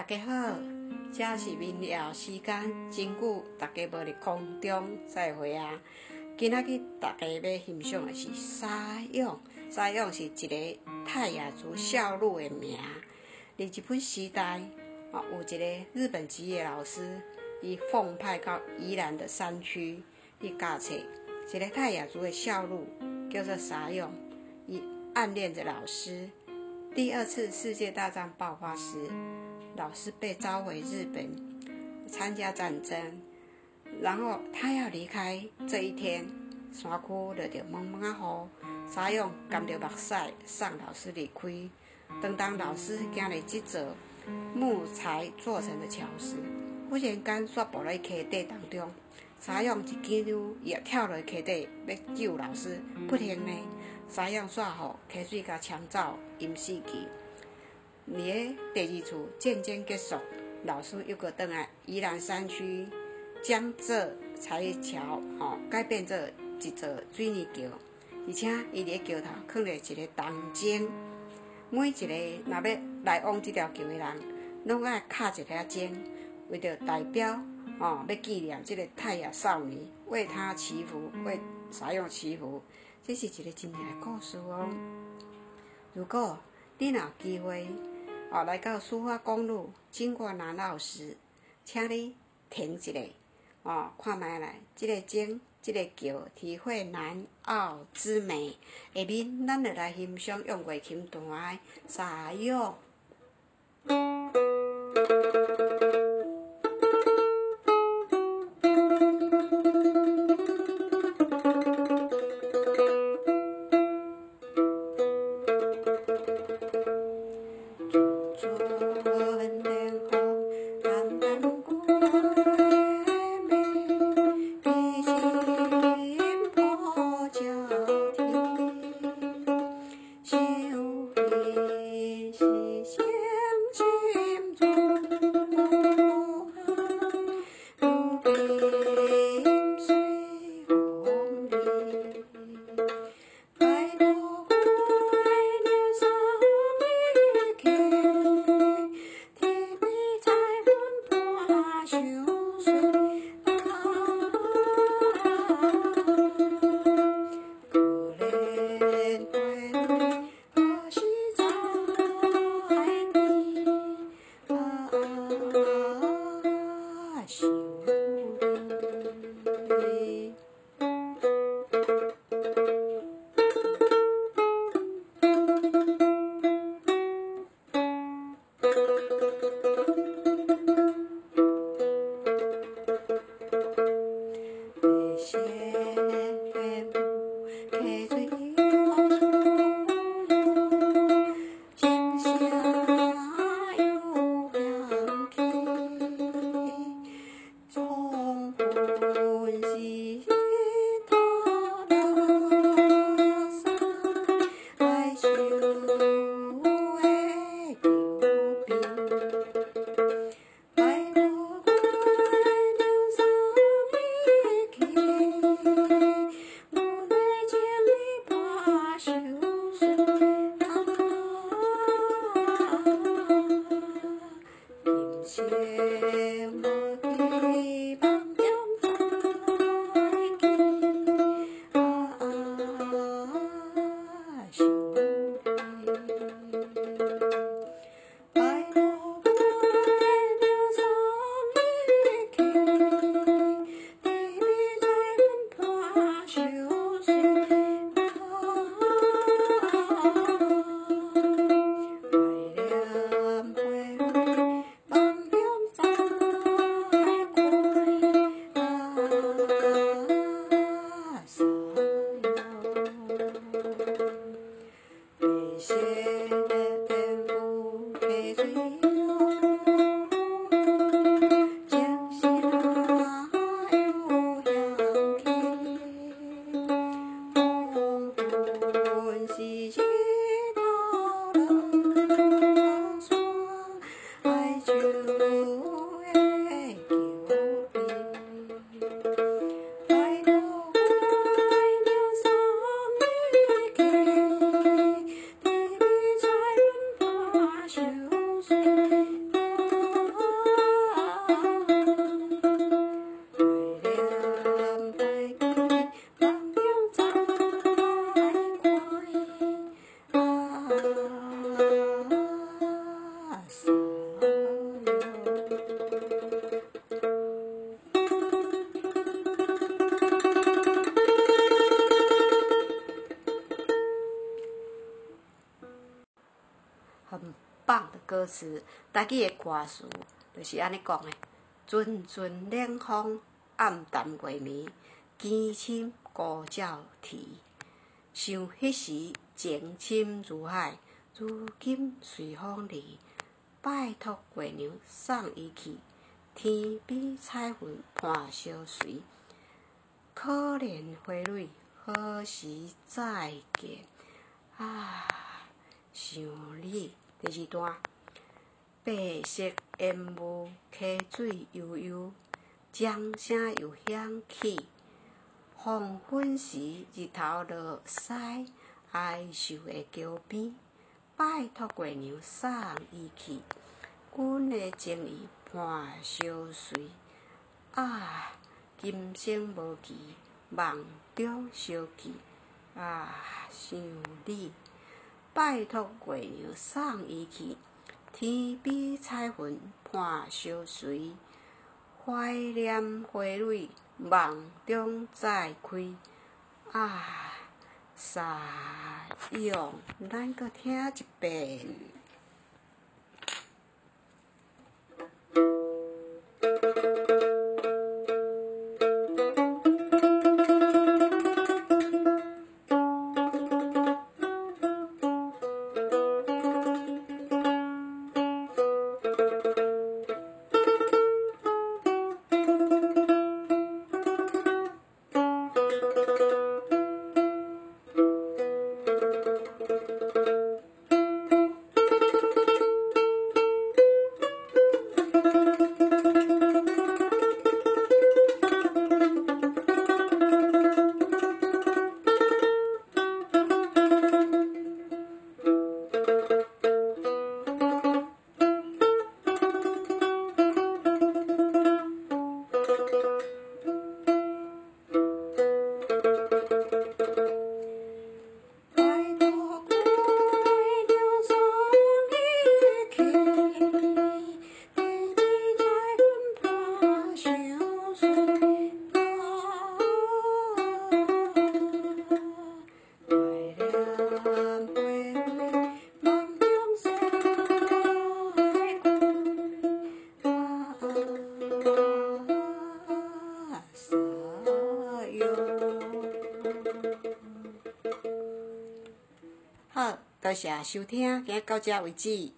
大家好，这是民谣时间，真久大家无伫空中再会啊！今仔日大家要欣赏的是沙涌，沙涌是一个泰雅族少女的名。伫日本时代，啊，有一个日本职业老师，伊奉派到宜兰的山区去教册，一个泰雅族的少女叫做沙涌，伊暗恋着老师。第二次世界大战爆发时，老师被召回日本参加战争，然后他要离开这一天，山区落着蒙蒙啊雨，沙涌甘着目屎送老师离开。当当老师行入这座木材做成的桥时，忽然间摔步在溪底当中，沙涌一记溜也跳落溪底要救老师，不停呢。沙涌煞好，溪水甲冲走，淹死去。而个第二次渐渐结束，老师又过倒来宜兰山区，将这彩桥吼改变做一座水泥桥，而且伊伫桥头放了一个铜钟，每一个若要来往这条桥的人，拢爱敲一下钟，为着代表吼要纪念这个太阳少年，为他祈福，为沙涌祈福。这是一个真正的故事哦。如果你有机会哦来到苏花公路经过南澳时，请你停一下哦，看卖来，这个景，这个桥，体会南澳之美。下面咱就来欣赏用月琴弹的沙涌。you. 很棒的歌词。家己的歌词就是安尼讲的：阵阵冷风，暗淡月暝，凄深孤照啼。想迄时情深如海，如今随风离。拜托月娘送伊去，天边彩云伴相随。可怜花蕊何时再见？啊，想你。第二段，白色烟雾，溪水悠悠，掌声又响起。黄昏时，日头落西，哀愁的桥边，拜托月娘送伊去，阮的情意伴相随。啊！今生无期，梦中相见。啊，想你，拜托月娘送伊去，天边彩云伴相随。怀念花蕊，梦中再开。啊，沙涌，咱搁听一遍。多谢收听，今日到这为止。